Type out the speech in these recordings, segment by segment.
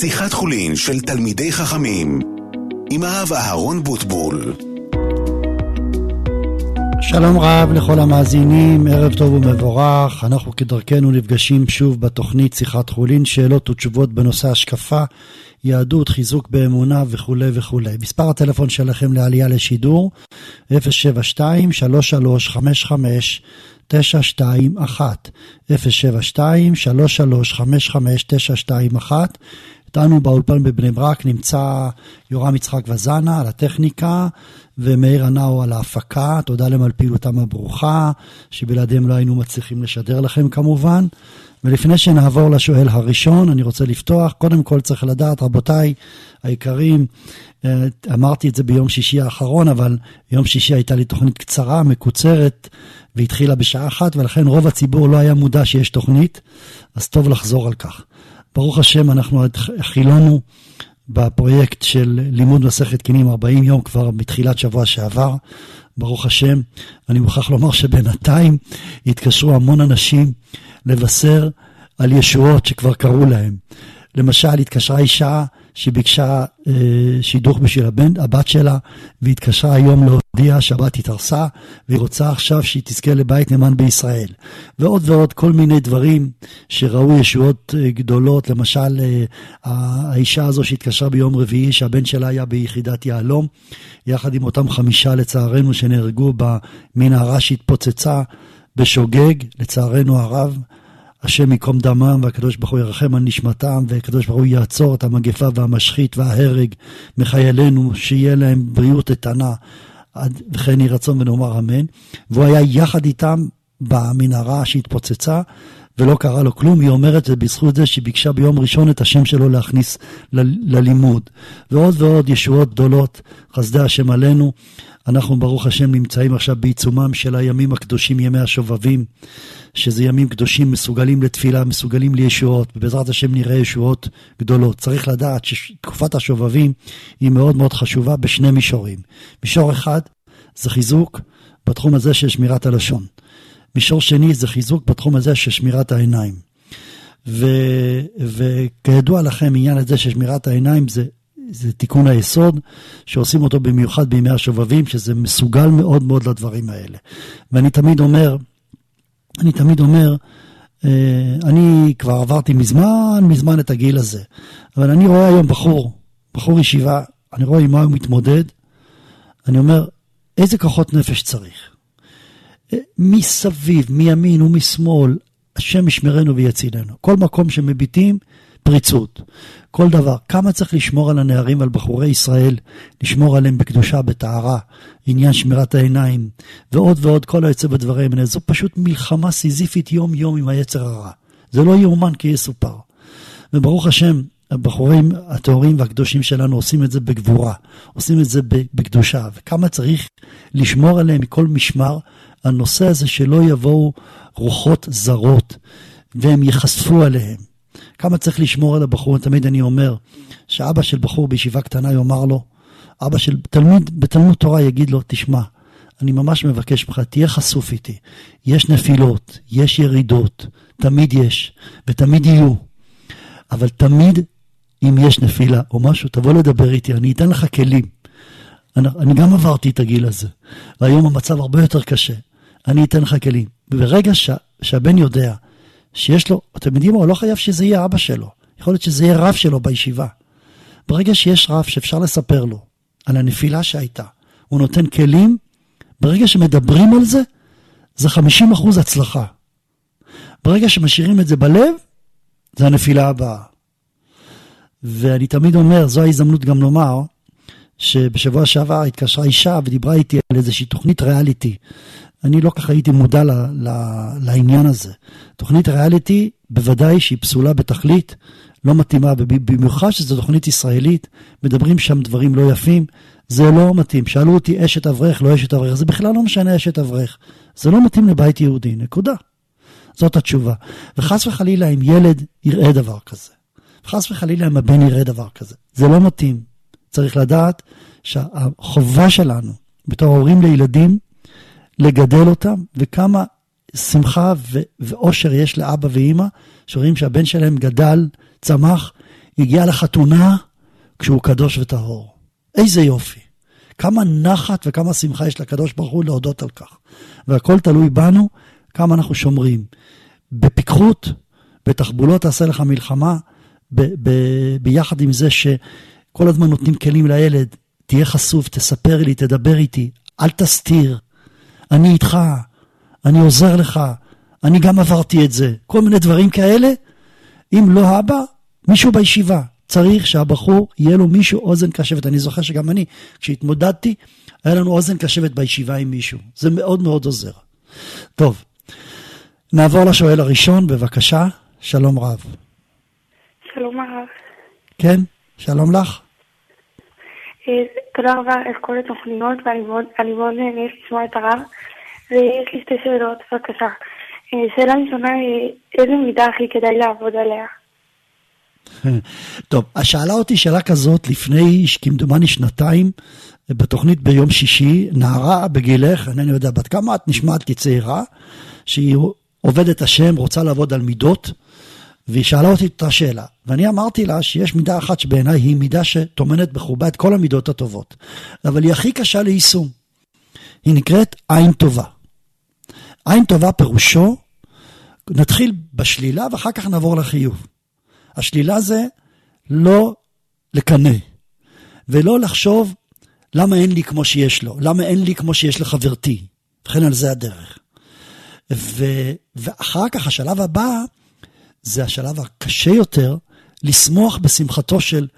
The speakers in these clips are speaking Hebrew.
שיחת חולין של תלמידי חכמים עם הרב אהרון בוטבול. שלום רב לכל המאזינים, ערב טוב ומבורך. אנחנו כדרכנו נפגשים שוב בתוכנית שיחת חולין, שאלות ותשובות בנושא השקפה, יהדות, חיזוק באמונה וכולי וכולי. מספר הטלפון שלכם לעלייה לשידור 072 3355 921 072 3355 921 איתנו באולפן בבני ברק נמצא יורם יצחק וזנה על הטכניקה ומאיר הנאו על ההפקה. תודה להם על פעילותם הברוכה, שבלעדיהם לא היינו מצליחים לשדר לכם כמובן. ולפני שנעבור לשואל הראשון, אני רוצה לפתוח. קודם כל צריך לדעת, רבותיי היקרים, אה, אמרתי את זה ביום שישי האחרון, אבל יום שישי הייתה לי תוכנית קצרה, מקוצרת, והתחילה בשעה אחת, ולכן רוב הציבור לא היה מודע שיש תוכנית, אז טוב לחזור על כך. ברוך השם, אנחנו חילונו בפרויקט של לימוד מסכת קינים 40 יום כבר מתחילת שבוע שעבר, ברוך השם. אני מוכרח לומר שבינתיים התקשרו המון אנשים לבשר על ישועות שכבר קרו להם. למשל, התקשרה אישה שביקשה אה, שידוך בשביל הבן, הבת שלה, והתקשרה היום להודיע שהבת התארסה, והיא רוצה עכשיו שהיא תזכה לבית נאמן בישראל. ועוד ועוד כל מיני דברים שראו ישועות אה, גדולות, למשל, אה, האישה הזו שהתקשרה ביום רביעי, שהבן שלה היה ביחידת יהלום, יחד עם אותם חמישה לצערנו שנהרגו במנהרה שהתפוצצה בשוגג, לצערנו הרב. השם ייקום דמם, והקדוש ברוך הוא ירחם על נשמתם, והקדוש ברוך הוא יעצור את המגפה והמשחית וההרג מחיילינו, שיהיה להם בריאות איתנה, וכן יהי רצון ונאמר אמן. והוא היה יחד איתם במנהרה שהתפוצצה, ולא קרה לו כלום. היא אומרת זה בזכות זה שהיא ביקשה ביום ראשון את השם שלו להכניס ל- ללימוד. ועוד ועוד ישועות גדולות, חסדי השם עלינו. אנחנו ברוך השם נמצאים עכשיו בעיצומם של הימים הקדושים, ימי השובבים. שזה ימים קדושים מסוגלים לתפילה, מסוגלים לישועות, ובעזרת השם נראה ישועות גדולות. צריך לדעת שתקופת השובבים היא מאוד מאוד חשובה בשני מישורים. מישור אחד זה חיזוק בתחום הזה של שמירת הלשון. מישור שני זה חיזוק בתחום הזה של שמירת העיניים. ו, וכידוע לכם, עניין הזה של שמירת העיניים זה זה תיקון היסוד, שעושים אותו במיוחד בימי השובבים, שזה מסוגל מאוד מאוד לדברים האלה. ואני תמיד אומר, אני תמיד אומר, אה, אני כבר עברתי מזמן, מזמן את הגיל הזה, אבל אני רואה היום בחור, בחור ישיבה, אני רואה עם מה הוא מתמודד, אני אומר, איזה כוחות נפש צריך? אה, מסביב, מימין ומשמאל, השם ישמרנו ויצילנו. כל מקום שמביטים, פריצות. כל דבר. כמה צריך לשמור על הנערים ועל בחורי ישראל, לשמור עליהם בקדושה, בטהרה, עניין שמירת העיניים, ועוד ועוד כל היוצא בדברים האלה. זו פשוט מלחמה סיזיפית יום-יום עם היצר הרע. זה לא יאומן כי יסופר. וברוך השם, הבחורים הטהורים והקדושים שלנו עושים את זה בגבורה, עושים את זה בקדושה, וכמה צריך לשמור עליהם מכל משמר, הנושא הזה שלא יבואו רוחות זרות והם ייחשפו עליהם. כמה צריך לשמור על הבחור, תמיד אני אומר, שאבא של בחור בישיבה קטנה יאמר לו, אבא של תלמיד בתלמוד תורה יגיד לו, תשמע, אני ממש מבקש ממך, תהיה חשוף איתי. יש נפילות, יש ירידות, תמיד יש, ותמיד יהיו. אבל תמיד, אם יש נפילה או משהו, תבוא לדבר איתי, אני אתן לך כלים. אני, אני גם עברתי את הגיל הזה, והיום המצב הרבה יותר קשה. אני אתן לך כלים. וברגע ש, שהבן יודע שיש לו, אתם יודעים מה, לא חייב שזה יהיה אבא שלו, יכול להיות שזה יהיה רב שלו בישיבה. ברגע שיש רב שאפשר לספר לו על הנפילה שהייתה, הוא נותן כלים, ברגע שמדברים על זה, זה 50% הצלחה. ברגע שמשאירים את זה בלב, זה הנפילה הבאה. ואני תמיד אומר, זו ההזדמנות גם לומר, שבשבוע שעבר התקשרה אישה ודיברה איתי על איזושהי תוכנית ריאליטי אני לא ככה הייתי מודע ל, ל, לעניין הזה. תוכנית ריאליטי, בוודאי שהיא פסולה בתכלית, לא מתאימה, במיוחד שזו תוכנית ישראלית, מדברים שם דברים לא יפים, זה לא מתאים. שאלו אותי אשת אברך, לא אשת אברך, זה בכלל לא משנה אשת אברך. זה לא מתאים לבית יהודי, נקודה. זאת התשובה. וחס וחלילה אם ילד יראה דבר כזה, וחס וחלילה אם הבן יראה דבר כזה, זה לא מתאים. צריך לדעת שהחובה שלנו בתור הורים לילדים לגדל אותם, וכמה שמחה ואושר יש לאבא ואימא, שרואים שהבן שלהם גדל, צמח, הגיע לחתונה כשהוא קדוש וטהור. איזה יופי. כמה נחת וכמה שמחה יש לקדוש ברוך הוא להודות על כך. והכל תלוי בנו, כמה אנחנו שומרים. בפיקחות, בתחבולות תעשה לך מלחמה, ב- ב- ביחד עם זה שכל הזמן נותנים כלים לילד, תהיה חשוף, תספר לי, תדבר איתי, אל תסתיר, אני איתך, אני עוזר לך, אני גם עברתי את זה, כל מיני דברים כאלה. אם לא אבא, מישהו בישיבה. צריך שהבחור, יהיה לו מישהו אוזן קשבת. אני זוכר שגם אני, כשהתמודדתי, היה לנו אוזן קשבת בישיבה עם מישהו. זה מאוד מאוד עוזר. טוב, נעבור לשואל הראשון, בבקשה. שלום רב. שלום הרב. כן, שלום לך. תודה רבה על כל התוכניות, ואני מאוד נהנית לשמוע את הרב. ויש לי שתי שאלות, בבקשה. אה, שאלה ראשונה, אה, איזה מידה הכי כדאי לעבוד עליה? טוב, שאלה אותי שאלה כזאת לפני כמדומני שנתיים, בתוכנית ביום שישי, נערה בגילך, אינני יודע בת כמה, את נשמעת כצעירה, שהיא עובדת השם, רוצה לעבוד על מידות, והיא שאלה אותי את השאלה, ואני אמרתי לה שיש מידה אחת שבעיניי היא מידה שטומנת בחובה את כל המידות הטובות, אבל היא הכי קשה ליישום. היא נקראת עין טובה. עין טובה פירושו, נתחיל בשלילה ואחר כך נעבור לחיוב. השלילה זה לא לקנא, ולא לחשוב למה אין לי כמו שיש לו, למה אין לי כמו שיש לחברתי. וכן על זה הדרך. ו, ואחר כך השלב הבא, זה השלב הקשה יותר, לשמוח בשמחתו של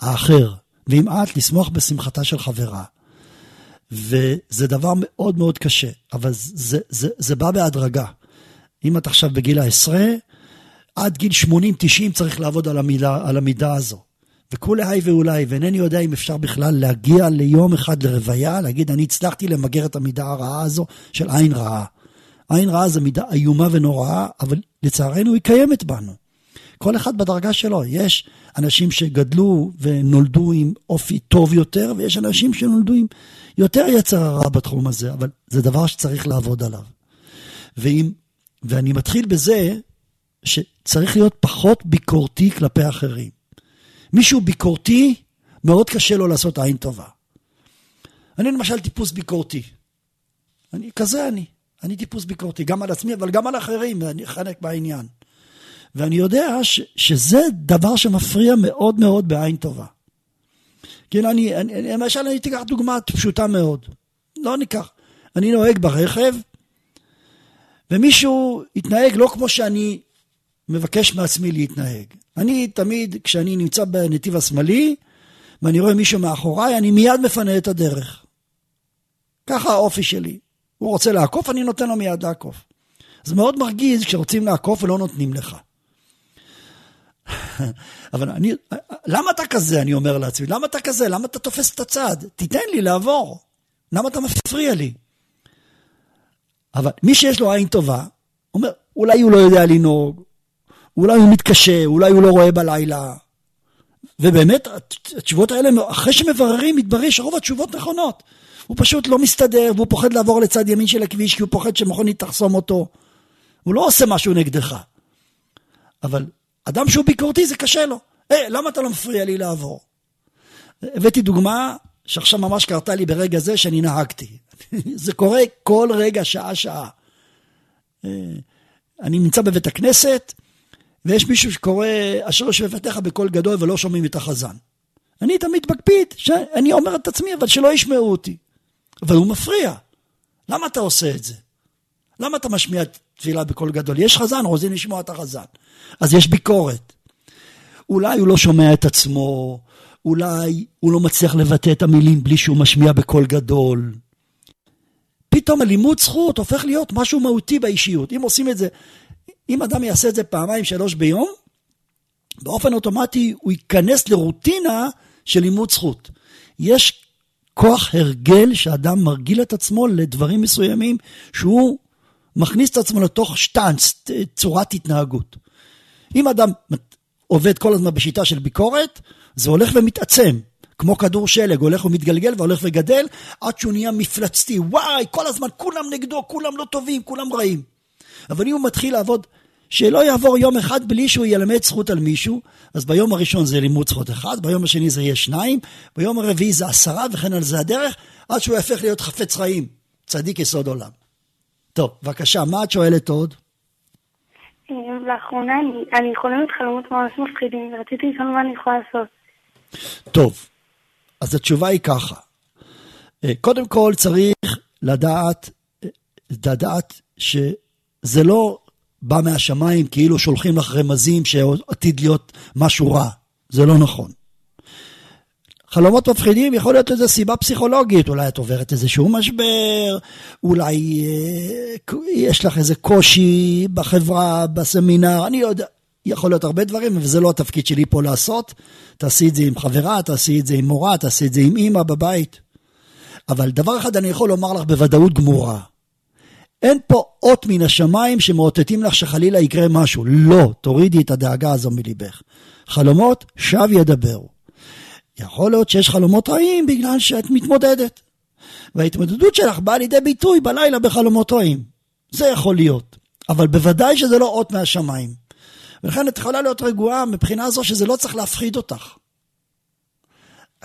האחר, ואם את, לשמוח בשמחתה של חברה. וזה דבר מאוד מאוד קשה, אבל זה, זה, זה בא בהדרגה. אם את עכשיו בגיל העשרה, עד גיל 80-90 צריך לעבוד על המידה, על המידה הזו. וכולי היי ואולי, ואינני יודע אם אפשר בכלל להגיע ליום אחד לרוויה, להגיד, אני הצלחתי למגר את המידה הרעה הזו של עין רעה. עין רעה זו מידה איומה ונוראה, אבל לצערנו היא קיימת בנו. כל אחד בדרגה שלו. יש אנשים שגדלו ונולדו עם אופי טוב יותר, ויש אנשים שנולדו עם יותר יצר הרע בתחום הזה, אבל זה דבר שצריך לעבוד עליו. ואם, ואני מתחיל בזה שצריך להיות פחות ביקורתי כלפי אחרים. מישהו ביקורתי, מאוד קשה לו לעשות עין טובה. אני למשל טיפוס ביקורתי. אני, כזה אני. אני טיפוס ביקורתי, גם על עצמי, אבל גם על אחרים, אני חלק בעניין. ואני יודע ש, שזה דבר שמפריע מאוד מאוד בעין טובה. כן, אני, אני, למשל, אני אקח דוגמה פשוטה מאוד. לא ניקח. אני נוהג ברכב, ומישהו התנהג לא כמו שאני מבקש מעצמי להתנהג. אני תמיד, כשאני נמצא בנתיב השמאלי, ואני רואה מישהו מאחוריי, אני מיד מפנה את הדרך. ככה האופי שלי. הוא רוצה לעקוף, אני נותן לו מיד לעקוף. זה מאוד מרגיז כשרוצים לעקוף ולא נותנים לך. אבל אני, למה אתה כזה, אני אומר לעצמי, למה אתה כזה? למה אתה תופס את הצד? תיתן לי לעבור. למה אתה מפריע לי? אבל מי שיש לו עין טובה, אומר, אולי הוא לא יודע לנהוג, אולי הוא מתקשה, אולי הוא לא רואה בלילה. ובאמת, התשובות האלה, אחרי שמבררים, מתברר שרוב התשובות נכונות. הוא פשוט לא מסתדר, והוא פוחד לעבור לצד ימין של הכביש, כי הוא פוחד שמכונית תחסום אותו. הוא לא עושה משהו נגדך. אבל אדם שהוא ביקורתי, זה קשה לו. היי, hey, למה אתה לא מפריע לי לעבור? הבאתי דוגמה שעכשיו ממש קרתה לי ברגע זה שאני נהגתי. זה קורה כל רגע, שעה-שעה. אה, אני נמצא בבית הכנסת, ויש מישהו שקורא, אשר יושב בפתח בקול גדול ולא שומעים את החזן. אני תמיד מקפיד, שאני אומר את עצמי, אבל שלא ישמעו אותי. אבל הוא מפריע. למה אתה עושה את זה? למה אתה משמיע תפילה בקול גדול? יש חזן, רוצים לשמוע את החזן. אז יש ביקורת. אולי הוא לא שומע את עצמו, אולי הוא לא מצליח לבטא את המילים בלי שהוא משמיע בקול גדול. פתאום הלימוד זכות הופך להיות משהו מהותי באישיות. אם עושים את זה, אם אדם יעשה את זה פעמיים, שלוש ביום, באופן אוטומטי הוא ייכנס לרוטינה של לימוד זכות. יש כוח הרגל שאדם מרגיל את עצמו לדברים מסוימים שהוא מכניס את עצמו לתוך שטאנץ, צורת התנהגות. אם אדם עובד כל הזמן בשיטה של ביקורת, זה הולך ומתעצם. כמו כדור שלג, הולך ומתגלגל והולך וגדל, עד שהוא נהיה מפלצתי. וואי, כל הזמן כולם נגדו, כולם לא טובים, כולם רעים. אבל אם הוא מתחיל לעבוד שלא יעבור יום אחד בלי שהוא ילמד זכות על מישהו, אז ביום הראשון זה לימוד זכות אחד, ביום השני זה יהיה שניים, ביום הרביעי זה עשרה וכן על זה הדרך, עד שהוא יהפך להיות חפץ חיים, צדיק יסוד עולם. טוב, בבקשה, מה את שואלת עוד? אה, לאחרונה אני, אני חולמת חלומות ממש מפחידים, ורציתי לשאול מה אני יכולה לעשות. טוב, אז התשובה היא ככה. אה, קודם כל צריך לדעת, אה, לדעת שזה לא בא מהשמיים כאילו שולחים לך רמזים שעתיד להיות משהו רע. זה לא נכון. חלומות מפחידים יכול להיות איזו סיבה פסיכולוגית, אולי את עוברת איזשהו משבר, אולי אה, יש לך איזה קושי בחברה, בסמינר, אני יודע, יכול להיות הרבה דברים, וזה לא התפקיד שלי פה לעשות. תעשי את זה עם חברה, תעשי את זה עם מורה, תעשי את זה עם אימא בבית. אבל דבר אחד אני יכול לומר לך בוודאות גמורה. אין פה אות מן השמיים שמאותתים לך שחלילה יקרה משהו. לא, תורידי את הדאגה הזו מליבך. חלומות, שב ידברו. יכול להיות שיש חלומות רעים בגלל שאת מתמודדת. וההתמודדות שלך באה לידי ביטוי בלילה בחלומות רעים. זה יכול להיות. אבל בוודאי שזה לא אות מהשמיים. ולכן את יכולה להיות רגועה מבחינה זו שזה לא צריך להפחיד אותך.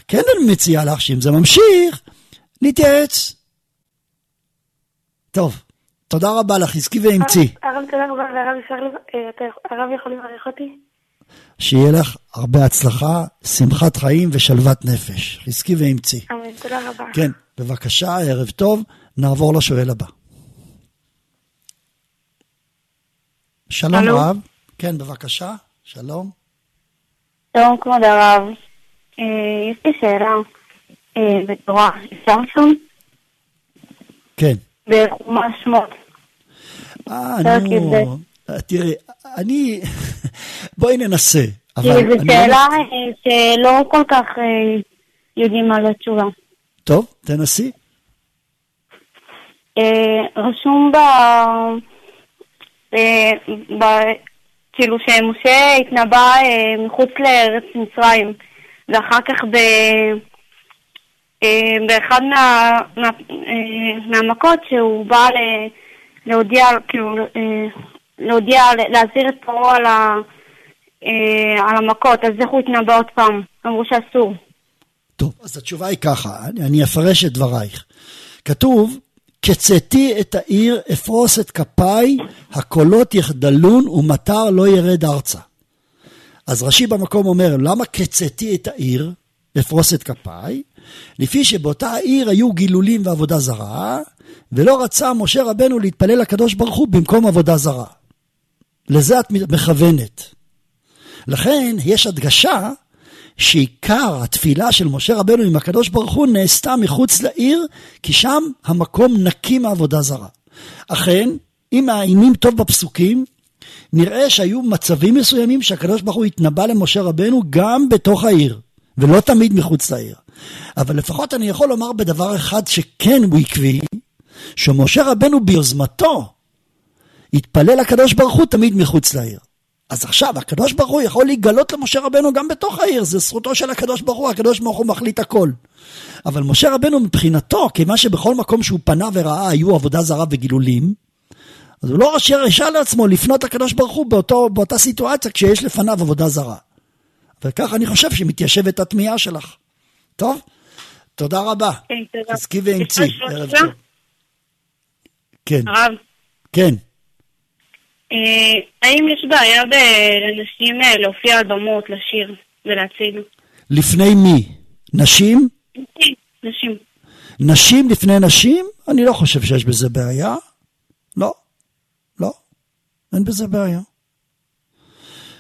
כן אני מציע לך שאם זה ממשיך, נתייעץ. טוב, תודה רבה לך, חזקי ואמצי. הרב, תודה רבה, והרב יכול לברך אותי? שיהיה לך הרבה הצלחה, שמחת חיים ושלוות נפש. חזקי ואמצי. אמן, תודה רבה. כן, בבקשה, ערב טוב, נעבור לשואל הבא. שלום הלו. רב. כן, בבקשה, שלום. שלום כבוד הרב, אה, יש לי שאלה אה, בתורה, אפשר שם? כן. בחומש שמות. אה, נו, י"ב. אה, תראי, אני, בואי ננסה. אבל כי זו שאלה לא- אה, שלא כל כך אה, יודעים על התשובה. טוב, תנסי. אה, רשום ב... ב... כאילו שמשה התנבא מחוץ לארץ מצרים, ואחר כך ב... באחד מה... מה... מהמכות שהוא בא ל... להודיע, כאילו, אה, להודיע, להזהיר את פרעה על. אה, על המכות, אז איך הוא התנבא עוד פעם? אמרו שאסור. טוב, אז התשובה היא ככה, אני, אני אפרש את דברייך. כתוב, קצתי את העיר, אפרוס את כפיי, הקולות יחדלון ומטר לא ירד ארצה. אז רש"י במקום אומר, למה קצתי את העיר, אפרוס את כפיי? לפי שבאותה העיר היו גילולים ועבודה זרה, ולא רצה משה רבנו להתפלל לקדוש ברוך הוא במקום עבודה זרה. לזה את מכוונת. לכן יש הדגשה שעיקר התפילה של משה רבנו עם הקדוש ברוך הוא נעשתה מחוץ לעיר, כי שם המקום נקי מעבודה זרה. אכן, אם מעיינים טוב בפסוקים, נראה שהיו מצבים מסוימים שהקדוש ברוך הוא התנבא למשה רבנו גם בתוך העיר, ולא תמיד מחוץ לעיר. אבל לפחות אני יכול לומר בדבר אחד שכן הוא עקבי, שמשה רבנו ביוזמתו התפלל לקדוש ברוך הוא תמיד מחוץ לעיר. אז עכשיו הקדוש ברוך הוא יכול להיגלות למשה רבנו גם בתוך העיר, זה זכותו של הקדוש ברוך הוא, הקדוש ברוך הוא מחליט הכל. אבל משה רבנו מבחינתו, כיוון שבכל מקום שהוא פנה וראה היו עבודה זרה וגילולים, אז הוא לא הרשה לעצמו לפנות לקדוש ברוך הוא באותו, באותה סיטואציה כשיש לפניו עבודה זרה. וכך אני חושב שמתיישבת התמיהה שלך. טוב? תודה רבה. כן, תודה. חזקי ואמצי. ערב שאלה? טוב. כן, הרב, כן. אה, האם יש בעיה לנשים אה, להופיע על במות, לשיר ולהציג? לפני מי? נשים? נשים. נשים לפני נשים? אני לא חושב שיש בזה בעיה. לא. לא. אין בזה בעיה.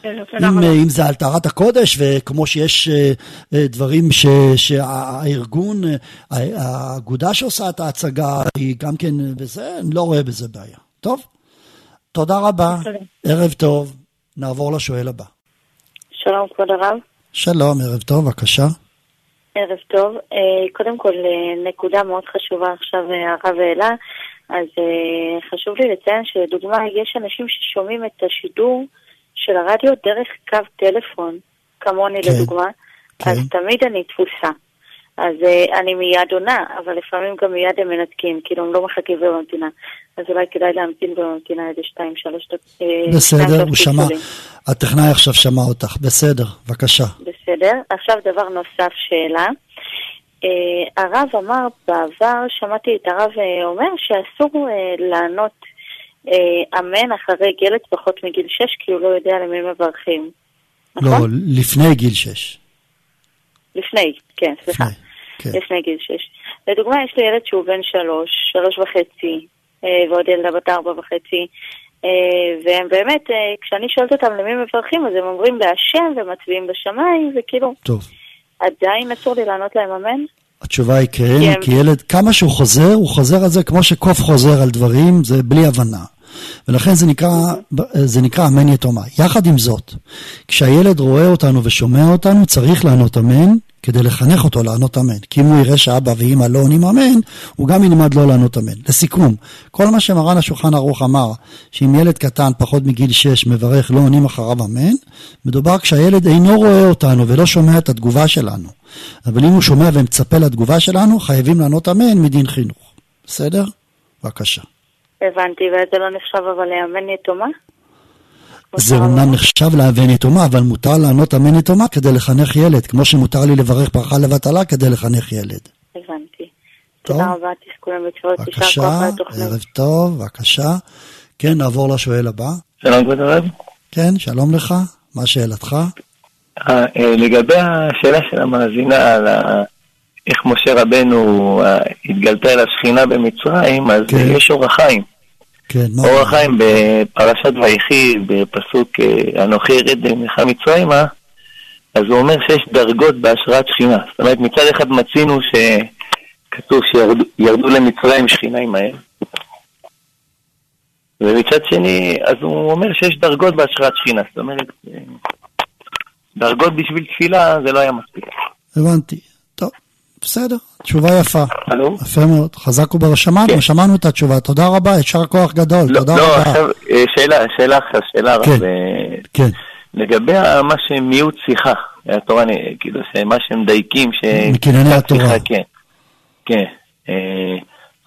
אם. אם זה על טהרת הקודש, וכמו שיש אה, אה, דברים ש, שהארגון, אה, האגודה שעושה את ההצגה, היא גם כן בזה, אני לא רואה בזה בעיה. טוב? תודה רבה, תודה. ערב טוב. נעבור לשואל הבא. שלום כבוד הרב, שלום, ערב טוב, בבקשה. ערב טוב. קודם כל, נקודה מאוד חשובה עכשיו הרב העלה, אז חשוב לי לציין שלדוגמה, יש אנשים ששומעים את השידור של הרדיו דרך קו טלפון, כמוני כן, לדוגמה, כן. אז תמיד אני תפוסה. אז uh, אני מיד עונה, אבל לפעמים גם מיד הם מנתקים, כאילו הם לא מחכים בממתינה. אז אולי כדאי להמתין בממתינה איזה שתיים, שלוש דקות. אה, בסדר, הוא שמע. הטכנאי עכשיו שמע אותך, בסדר, בבקשה. בסדר. עכשיו דבר נוסף, שאלה. Uh, הרב אמר בעבר, שמעתי את הרב uh, אומר שאסור uh, לענות אמן אחרי ילד פחות מגיל 6, כי הוא לא יודע למי מברכים. לא, נכון? לפני גיל 6. לפני, כן, סליחה. לפני, כן. לפני גיל 6. לדוגמה, יש לי ילד שהוא בן 3, 3 וחצי, ועוד ילדה בת 4 וחצי. והם באמת, כשאני שואלת אותם למי מברכים, אז הם אומרים בהשם ומצביעים בשמיים, וכאילו... טוב. עדיין אסור לי לענות להם אמן? התשובה היא כן, כן, כי ילד, כמה שהוא חוזר, הוא חוזר על זה כמו שקוף חוזר על דברים, זה בלי הבנה. ולכן זה נקרא, זה נקרא אמן יתומה. יחד עם זאת, כשהילד רואה אותנו ושומע אותנו, צריך לענות אמן, כדי לחנך אותו לענות אמן. כי אם הוא יראה שאבא ואימא לא עונים אמן, הוא גם ילמד לא לענות אמן. לסיכום, כל מה שמרן השולחן ערוך אמר, שאם ילד קטן פחות מגיל 6 מברך לא עונים אחריו אמן, מדובר כשהילד אינו רואה אותנו ולא שומע את התגובה שלנו. אבל אם הוא שומע ומצפה לתגובה שלנו, חייבים לענות אמן מדין חינוך. בסדר? בבקשה. הבנתי, וזה לא נחשב אבל לאמן יתומה? זה אומנם נחשב לאבן יתומה, אבל מותר לענות אמן יתומה כדי לחנך ילד, כמו שמותר לי לברך ברכה לבטלה כדי לחנך ילד. הבנתי. תודה רבה, תזכו למצוות, בבקשה, ערב טוב, בבקשה. כן, נעבור לשואל הבא. שלום כבוד הרב. כן, שלום לך, מה שאלתך? אה, אה, לגבי השאלה של המאזינה על איך משה רבנו אה, התגלתה אל השכינה במצרים, אז כן. יש אורח חיים. כן, מה? אור החיים בפרשת ויחי, בפסוק אה, אנוכי ירד ממך מצרימה, אז הוא אומר שיש דרגות בהשראת שכינה. זאת אומרת, מצד אחד מצינו שכתוב שירדו למצרים שכינה עמהם, ומצד שני, אז הוא אומר שיש דרגות בהשראת שכינה. זאת אומרת, אה, דרגות בשביל תפילה זה לא היה מספיק. הבנתי. בסדר, תשובה יפה. הלו? יפה מאוד. חזק ובר שמענו, כן. שמענו את התשובה. תודה רבה, יישר כוח גדול, לא, תודה לא, רבה. לא, עכשיו, אה, שאלה, שאלה אחת, שאלה כן, רב. כן. לגבי מה שמיעוט שיחה, התורה, כאילו, מה שהם דייקים, ש... מקנייני התורה. שיחה, כן, כן. אה,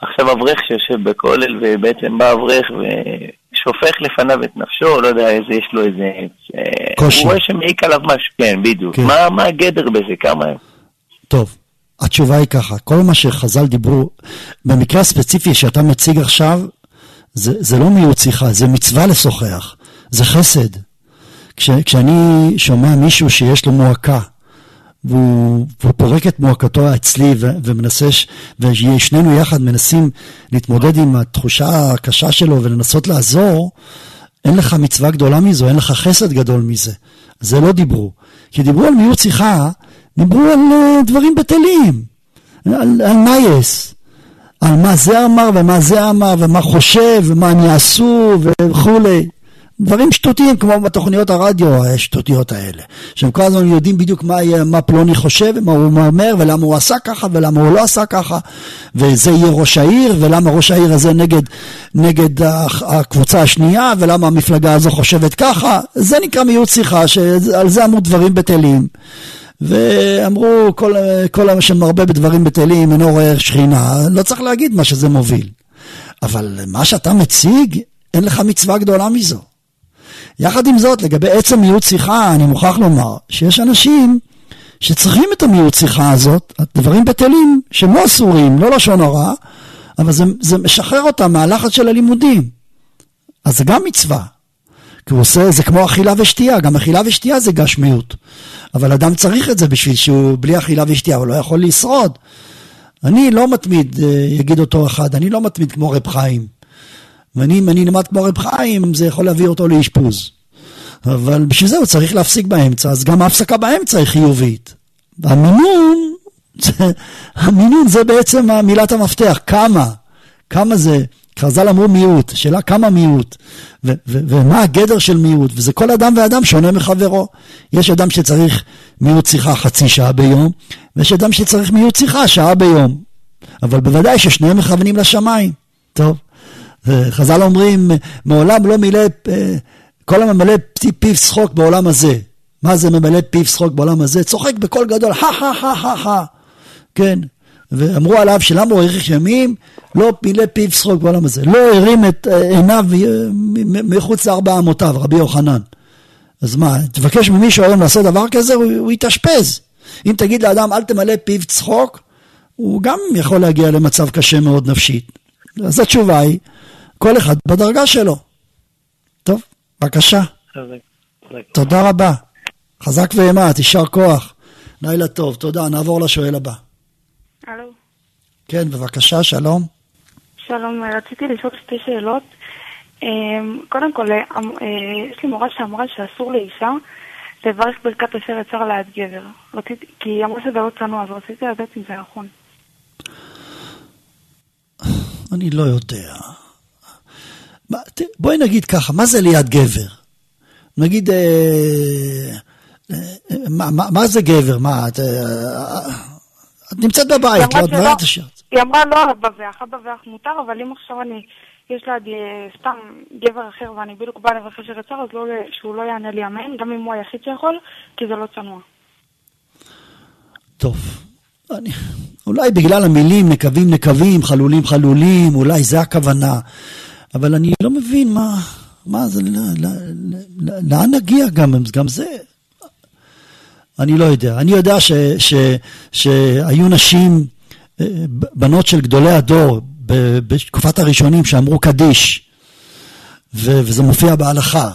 עכשיו אברך שיושב בכולל, ובעצם בא אברך ושופך לפניו את נפשו, לא יודע איזה, יש לו איזה... אה, קושי. הוא רואה שמעיק עליו משהו, כן, בדיוק. כן. מה, מה הגדר בזה? כמה... טוב. התשובה היא ככה, כל מה שחז"ל דיברו, במקרה הספציפי שאתה מציג עכשיו, זה, זה לא מיעוט שיחה, זה מצווה לשוחח, זה חסד. כש, כשאני שומע מישהו שיש לו מועקה, והוא, והוא פורק את מועקתו אצלי ו, ומנסה, ושנינו יחד מנסים להתמודד עם התחושה הקשה שלו ולנסות לעזור, אין לך מצווה גדולה מזו, אין לך חסד גדול מזה. זה לא דיברו. כי דיברו על מיעוט שיחה דיברו על uh, דברים בטלים, על, על נייס, על מה זה אמר ומה זה אמר ומה חושב ומה הם יעשו וכולי. דברים שטותיים כמו בתוכניות הרדיו השטותיות האלה שהם כל הזמן יודעים בדיוק מה, מה פלוני חושב ומה הוא אומר ולמה הוא עשה ככה ולמה הוא לא עשה ככה וזה יהיה ראש העיר ולמה ראש העיר הזה נגד, נגד הקבוצה השנייה ולמה המפלגה הזו חושבת ככה. זה נקרא מיעוט שיחה שעל זה אמרו דברים בטלים ואמרו, כל, כל מה שמרבה בדברים בטלים אינו רואה שכינה, לא צריך להגיד מה שזה מוביל. אבל מה שאתה מציג, אין לך מצווה גדולה מזו. יחד עם זאת, לגבי עצם מיעוט שיחה, אני מוכרח לומר שיש אנשים שצריכים את המיעוט שיחה הזאת, דברים בטלים שהם לא אסורים, לא לשון הרע, אבל זה, זה משחרר אותם מהלחץ של הלימודים. אז זה גם מצווה. כי הוא עושה, זה כמו אכילה ושתייה, גם אכילה ושתייה זה גשמיות. אבל אדם צריך את זה בשביל שהוא בלי אכילה ושתייה, הוא לא יכול לשרוד. אני לא מתמיד, אה, יגיד אותו אחד, אני לא מתמיד כמו רב חיים. ואני, אם אני נלמד כמו רב חיים, זה יכול להביא אותו לאשפוז. אבל בשביל זה הוא צריך להפסיק באמצע, אז גם ההפסקה באמצע היא חיובית. המינון, המינון זה בעצם מילת המפתח, כמה, כמה זה, חז"ל אמרו מיעוט, שאלה כמה מיעוט, ו- ו- ומה הגדר של מיעוט, וזה כל אדם ואדם שונה מחברו. יש אדם שצריך מיעוט שיחה חצי שעה ביום, ויש אדם שצריך מיעוט שיחה שעה ביום. אבל בוודאי ששניהם מכוונים לשמיים. טוב, חז"ל אומרים, מעולם לא מילא, אה, כל הממלא פיו שחוק בעולם הזה. מה זה ממלא פיו שחוק בעולם הזה? צוחק בקול גדול, חה חה חה חה חה. כן, ואמרו עליו שלמה הוא האריך ימים, לא פילה פיו שחוק בעולם הזה, לא הרים את אה, עיניו מחוץ לארבע אמותיו, רבי יוחנן. אז מה, תבקש ממישהו היום לעשות דבר כזה, הוא, יתאשפז. אם תגיד לאדם אל תמלא פיו צחוק, הוא גם יכול להגיע למצב קשה מאוד נפשית. אז התשובה היא, כל אחד בדרגה שלו. טוב, בבקשה. תודה רבה. חזק ואימת, יישר כוח. לילה טוב, תודה. נעבור לשואל הבא. הלו. כן, בבקשה, שלום. שלום, רציתי לשאול שתי שאלות. אמ, קודם כל, אה, אה, יש לי מורה שאמרה שאסור לאישה לברך ברכת אשר יצר ליד גבר. רציתי, כי היא אמרה שזה לא צנוע, אז רציתי לדעת אם זה נכון. אני לא יודע. בואי נגיד ככה, מה זה ליד גבר? נגיד, אה, מה זה גבר? מה, את, את נמצאת בבית, לא, את מראה את השאר. היא אמרה לא בבח, הבבח מותר, אבל אם עכשיו אני, יש לה סתם גבר אחר ואני בדיוק באה לברך אשר יצר, אז לא, שהוא לא יענה לי אמן, גם אם הוא היחיד שיכול, כי זה לא צנוע. טוב, אני, אולי בגלל המילים נקבים נקבים, חלולים חלולים, אולי זה הכוונה. אבל אני לא מבין מה, מה זה, לאן נגיע גם, גם זה. אני לא יודע. אני יודע ש, ש, שהיו נשים, אה, בנות של גדולי הדור, בתקופת הראשונים שאמרו קדיש, ו, וזה מופיע בהלכה.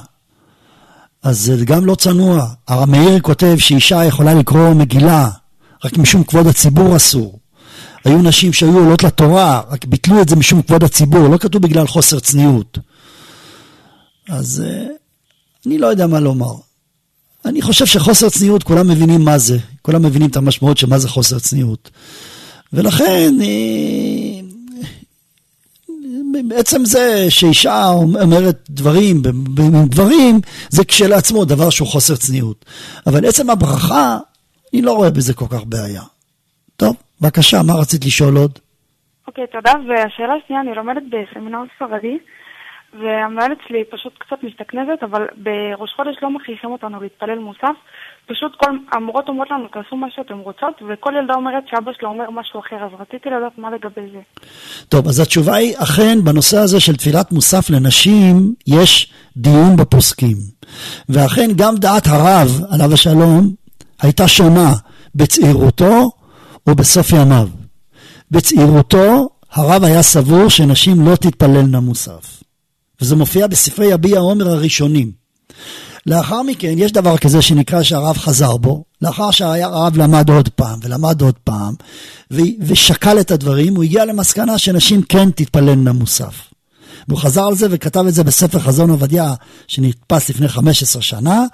אז זה גם לא צנוע. הרב מאיר כותב שאישה יכולה לקרוא מגילה, רק משום כבוד הציבור אסור. היו נשים שהיו עולות לתורה, רק ביטלו את זה משום כבוד הציבור, לא כתוב בגלל חוסר צניעות. אז אה, אני לא יודע מה לומר. אני חושב שחוסר צניעות, כולם מבינים מה זה. כולם מבינים את המשמעות של מה זה חוסר צניעות. ולכן, אה, בעצם זה שאישה אומרת דברים עם גברים, זה כשלעצמו דבר שהוא חוסר צניעות. אבל עצם הברכה, אני לא רואה בזה כל כך בעיה. טוב, בבקשה, מה רצית לשאול עוד? אוקיי, okay, תודה. והשאלה השנייה, אני לומדת בסמינר ספרדי, והמנהלת שלי פשוט קצת מסתכנזת, אבל בראש חודש לא מכריחים אותנו להתפלל מוסף. פשוט כל המורות אומרות לנו, תעשו מה שאתם רוצות, וכל ילדה אומרת שאבא שלה אומר משהו אחר, אז רציתי לדעת מה לגבי זה. טוב, אז התשובה היא, אכן, בנושא הזה של תפילת מוסף לנשים, יש דיון בפוסקים. ואכן, גם דעת הרב, עליו השלום, הייתה שונה בצעירותו או בסוף ימיו. בצעירותו הרב היה סבור שנשים לא תתפללנה מוסף. וזה מופיע בספרי יביע עומר הראשונים. לאחר מכן יש דבר כזה שנקרא שהרב חזר בו, לאחר שהרב למד עוד פעם ולמד עוד פעם ושקל את הדברים, הוא הגיע למסקנה שנשים כן תתפללנה מוסף. והוא חזר על זה וכתב את זה בספר חזון עובדיה שנתפס לפני 15 שנה,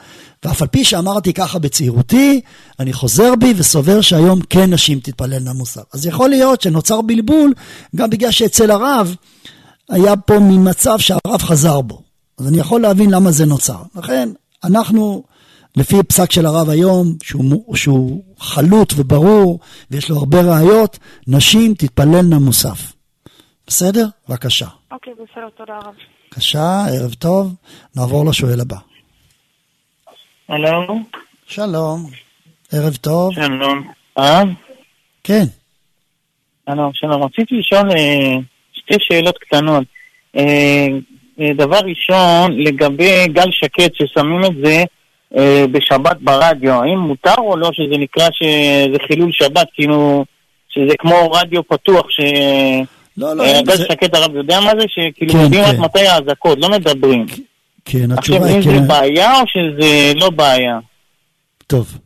ואף על פי שאמרתי ככה בצעירותי, אני חוזר בי וסובר שהיום כן נשים תתפללנה מוסר. אז יכול להיות שנוצר בלבול גם בגלל שאצל הרב היה פה ממצב שהרב חזר בו. אז אני יכול להבין למה זה נוצר. לכן, אנחנו, לפי פסק של הרב היום, שהוא, שהוא חלוט וברור, ויש לו הרבה ראיות, נשים תתפללנה מוסף. בסדר? בבקשה. אוקיי, בסדר, תודה רב. בבקשה, ערב טוב. נעבור לשואל הבא. הלו? שלום. ערב טוב. שלום. אה? כן. הלו, שלום. רציתי לשאול אה, שתי שאלות קטנות. אה, אה, דבר ראשון, לגבי גל שקט ששמים את זה בשבת ברדיו, האם מותר או לא שזה נקרא שזה חילול שבת, כאילו שזה כמו רדיו פתוח ש... לא, לא, אין בזה... שקט הרב יודע מה זה? שכאילו כן, יודעים רק כן. מתי האזעקות, לא מדברים. כן, התשובה היא כן. עכשיו, אם זה בעיה או שזה לא בעיה? טוב.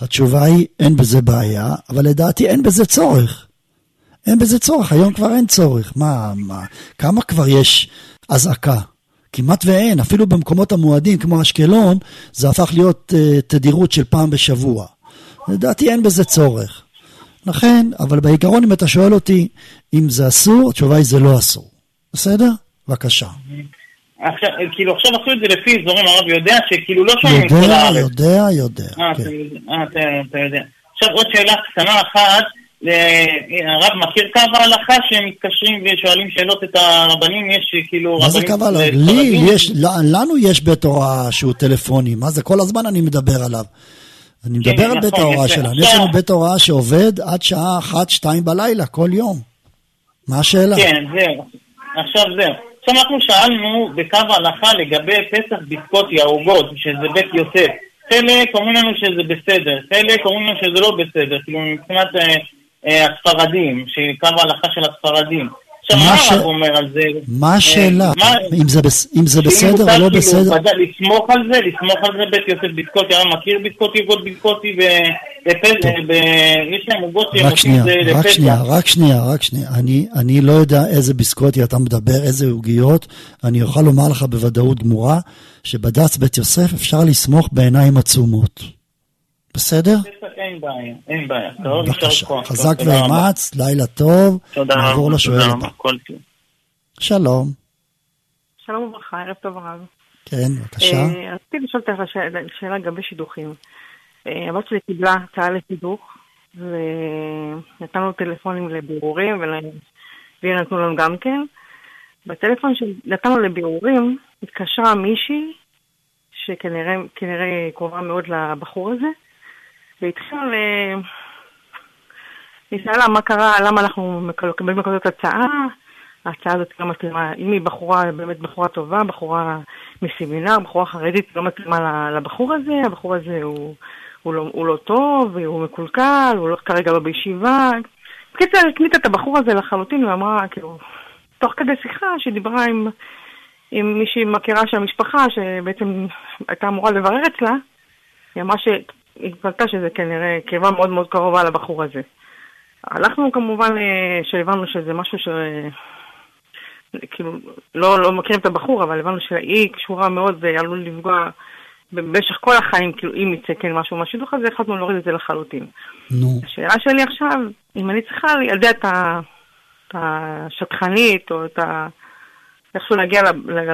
התשובה היא, אין בזה בעיה, אבל לדעתי אין בזה צורך. אין בזה צורך, היום כבר אין צורך. מה, מה, כמה כבר יש אזעקה? כמעט ואין, אפילו במקומות המועדים כמו אשקלון, זה הפך להיות uh, תדירות של פעם בשבוע. לדעתי אין בזה צורך. לכן, אבל בעיקרון אם אתה שואל אותי אם זה אסור, התשובה היא זה לא אסור. בסדר? בבקשה. עכשיו, כאילו עכשיו עשו את זה לפי אזורים, הרב יודע שכאילו לא שומעים את כל הארץ. יודע, יודע, יודע. אה, כן. אה אתה יודע. עכשיו עוד שאלה קטנה אחת, הרב מכיר קו ההלכה שמתקשרים ושואלים שאלות את הרבנים, יש כאילו. מה זה קו ההלכה? לי יש, לנו יש בית הוראה שהוא טלפוני, מה זה? כל הזמן אני מדבר עליו. אני מדבר כן, על בית נכון, ההוראה שלנו. יש לנו בית הוראה שעובד עד שעה אחת, שתיים בלילה, כל יום. מה השאלה? כן, זהו. עכשיו זהו. עכשיו אנחנו שאלנו בקו ההלכה לגבי פסח ביסקוטי, העוגות, שזה בית יוסף. חלק אומרים לנו שזה בסדר, חלק אומרים לנו שזה לא בסדר, כאילו מבחינת אה, הספרדים, שקו ההלכה של הספרדים. מה ש... אומר על זה? מה השאלה? אה, אם זה, אם זה בסדר או לא בסדר? לסמוך על זה, לסמוך על זה בית יוסף ביסקוטי, אני מכיר ביסקוטי, עוגות ביסקוטי, ויש להם עוגות שהם עושים את זה לפסח. רק שנייה, רק שנייה, רק שנייה. אני לא יודע איזה ביסקוטי אתה מדבר, איזה עוגיות. אני אוכל לומר לך בוודאות גמורה, שבד"ץ בית יוסף אפשר לסמוך בעיניים עצומות. בסדר? אין בעיה, אין בעיה. בבקשה, חזק ואמץ, לילה טוב. תודה רבה. נעבור לשואל הבא. שלום. שלום וברכה, ערב טוב הרב. כן, בבקשה. אה, רציתי לשאול אותך שאלה לגבי שידוכים. אה, הבת שלי קיבלה הצעה לשידוך, ונתנו טלפונים לבירורים, והיא נתנו לנו גם כן. בטלפון שנתנו לבירורים, התקשרה מישהי, שכנראה קרובה מאוד לבחור הזה, והתחילה ל... היא שאלה מה קרה, למה אנחנו מקבלים כזאת הצעה, ההצעה הזאת לא מתאימה, אם היא בחורה, באמת בחורה טובה, בחורה מסמינר, בחורה חרדית, לא מתאימה לבחור הזה, הבחור הזה הוא, הוא, לא, הוא לא טוב, הוא מקולקל, הוא לא, כרגע לא בישיבה. בקיצור, הקנית את הבחור הזה לחלוטין, היא אמרה, כאילו, תוך כדי שיחה שדיברה עם, עם מישהי מכירה של המשפחה, שבעצם הייתה אמורה לברר אצלה, היא אמרה ש... היא התפלטה שזה כנראה קרבה מאוד מאוד קרובה לבחור הזה. הלכנו כמובן, אה, שהבנו שזה משהו ש... כאילו, לא, לא מכירים את הבחור, אבל הבנו שהיא קשורה מאוד ועלול לפגוע במשך כל החיים, כאילו, אם יצא כן משהו מהשידוך הזה, החלטנו להוריד את זה לחלוטין. נו. השאלה שלי עכשיו, אם אני צריכה לידע את השטחנית, או את ה... איכשהו להגיע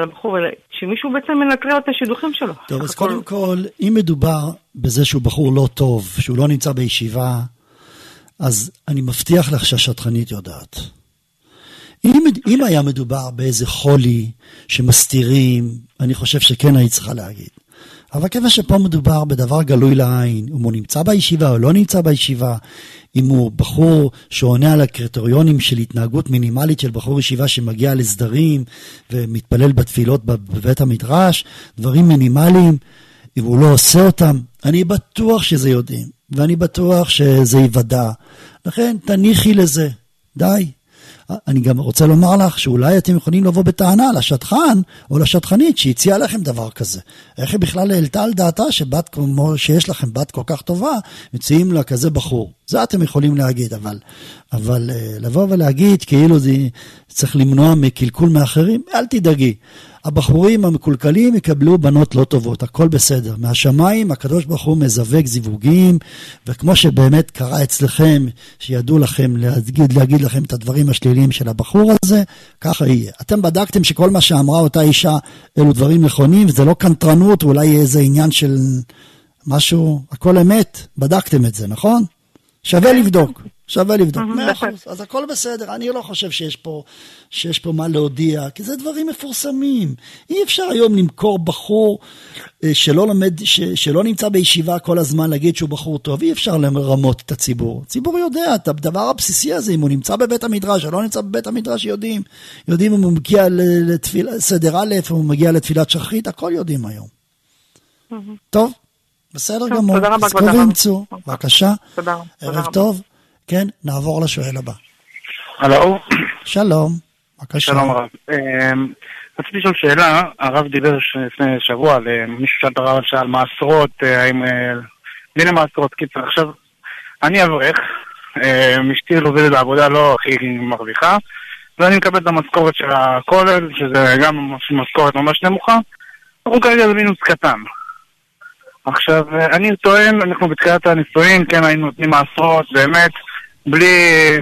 לבחור, שמישהו בעצם מנטרל את השידוכים שלו. טוב, אז קודם כל, אם מדובר בזה שהוא בחור לא טוב, שהוא לא נמצא בישיבה, אז אני מבטיח לך שהשטחנית יודעת. אם, אם היה מדובר באיזה חולי שמסתירים, אני חושב שכן היית צריכה להגיד. אבל כיוון שפה מדובר בדבר גלוי לעין, אם הוא נמצא בישיבה או לא נמצא בישיבה, אם הוא בחור שעונה על הקריטריונים של התנהגות מינימלית של בחור ישיבה שמגיע לסדרים ומתפלל בתפילות בבית המדרש, דברים מינימליים, אם הוא לא עושה אותם, אני בטוח שזה יודעים, ואני בטוח שזה יוודע. לכן תניחי לזה, די. אני גם רוצה לומר לך שאולי אתם יכולים לבוא בטענה לשטחן או לשטחנית שהציעה לכם דבר כזה. איך היא בכלל העלתה על דעתה שבת כמו שיש לכם בת כל כך טובה, מציעים לה כזה בחור. זה אתם יכולים להגיד, אבל, אבל אה, לבוא ולהגיד כאילו זה צריך למנוע מקלקול מאחרים, אל תדאגי. הבחורים המקולקלים יקבלו בנות לא טובות, הכל בסדר. מהשמיים הקדוש ברוך הוא מזווק זיווגים, וכמו שבאמת קרה אצלכם, שידעו לכם להגיד, להגיד לכם את הדברים השליליים של הבחור הזה, ככה יהיה. אתם בדקתם שכל מה שאמרה אותה אישה אלו דברים נכונים, וזה לא קנטרנות, אולי איזה עניין של משהו, הכל אמת, בדקתם את זה, נכון? שווה לבדוק. שווה לבדוק. מאה אחוז. אז הכל בסדר. אני לא חושב שיש פה, שיש פה מה להודיע, כי זה דברים מפורסמים. אי אפשר היום למכור בחור אה, שלא לומד, ש, שלא נמצא בישיבה כל הזמן, להגיד שהוא בחור טוב. אי אפשר לרמות את הציבור. הציבור יודע את הדבר הבסיסי הזה, אם הוא נמצא בבית המדרש או לא נמצא בבית המדרש, יודעים. יודעים אם הוא מגיע לתפיל, סדר א', אם הוא מגיע לתפילת שחרית, הכל יודעים היום. טוב. בסדר גמור. תודה רבה, כבוד הרב. בבקשה. ערב טוב. כן, נעבור לשואל הבא. הלו. שלום, בבקשה. שלום הרב. אמ, רציתי לשאול שאלה, הרב דיבר לפני שבוע על אה, מישהו שאל את הרב שעל מעשרות, אה, האם... אה, מעשרות, קיצר, עכשיו, אני אברך, אשתי עובדת בעבודה לא הכי מרוויחה, ואני מקבל את המשכורת של הכולל, שזה גם משכורת ממש נמוכה, אנחנו כרגע זה מינוס קטן. עכשיו, אני טוען, אנחנו בתחילת הנישואין, כן, היינו נותנים מעשרות, באמת, בלי,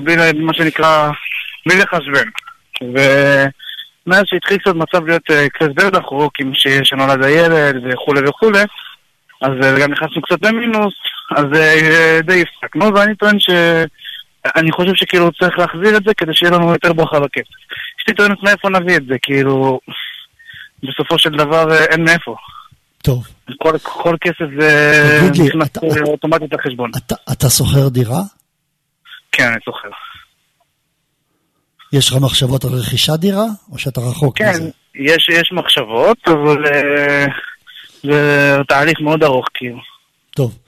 בלי מה שנקרא, בלי לחשבן. ומאז שהתחיל קצת מצב להיות אה, קצת יותר דחוק, עם שנולד הילד וכולי וכולי, אז אה, גם נכנסנו קצת למינוס, אז אה, די הפסקנו, ואני טוען ש... אני חושב שכאילו צריך להחזיר את זה כדי שיהיה לנו יותר ברכה בכסף. אשתי טוענת מאיפה נביא את זה, כאילו, בסופו של דבר אין מאיפה. טוב. כל, כל כסף זה נכנס אוטומטית לחשבון. אתה, אתה שוכר דירה? כן, אני שוכר. יש לך מחשבות על רכישת דירה, או שאתה רחוק כן, מזה? כן, יש, יש מחשבות, אבל uh, זה תהליך מאוד ארוך, כאילו. טוב.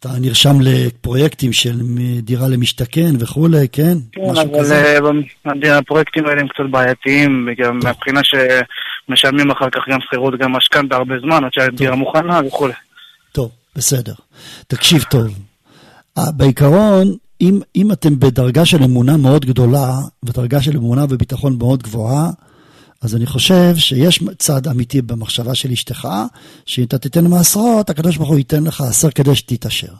אתה נרשם לפרויקטים של דירה למשתכן וכולי, כן? כן, אבל אה, הפרויקטים האלה הם קצת בעייתיים, גם מהבחינה שמשלמים אחר כך גם שכירות, גם משכנתה הרבה זמן, עד שהדירה מוכנה וכולי. טוב, בסדר. תקשיב טוב. אה, בעיקרון, אם, אם אתם בדרגה של אמונה מאוד גדולה, ודרגה של אמונה וביטחון מאוד גבוהה, אז אני חושב שיש צד אמיתי במחשבה של אשתך, שאם אתה תיתן מעשרות, הקדוש ברוך הוא ייתן לך עשר כדי שתתעשר.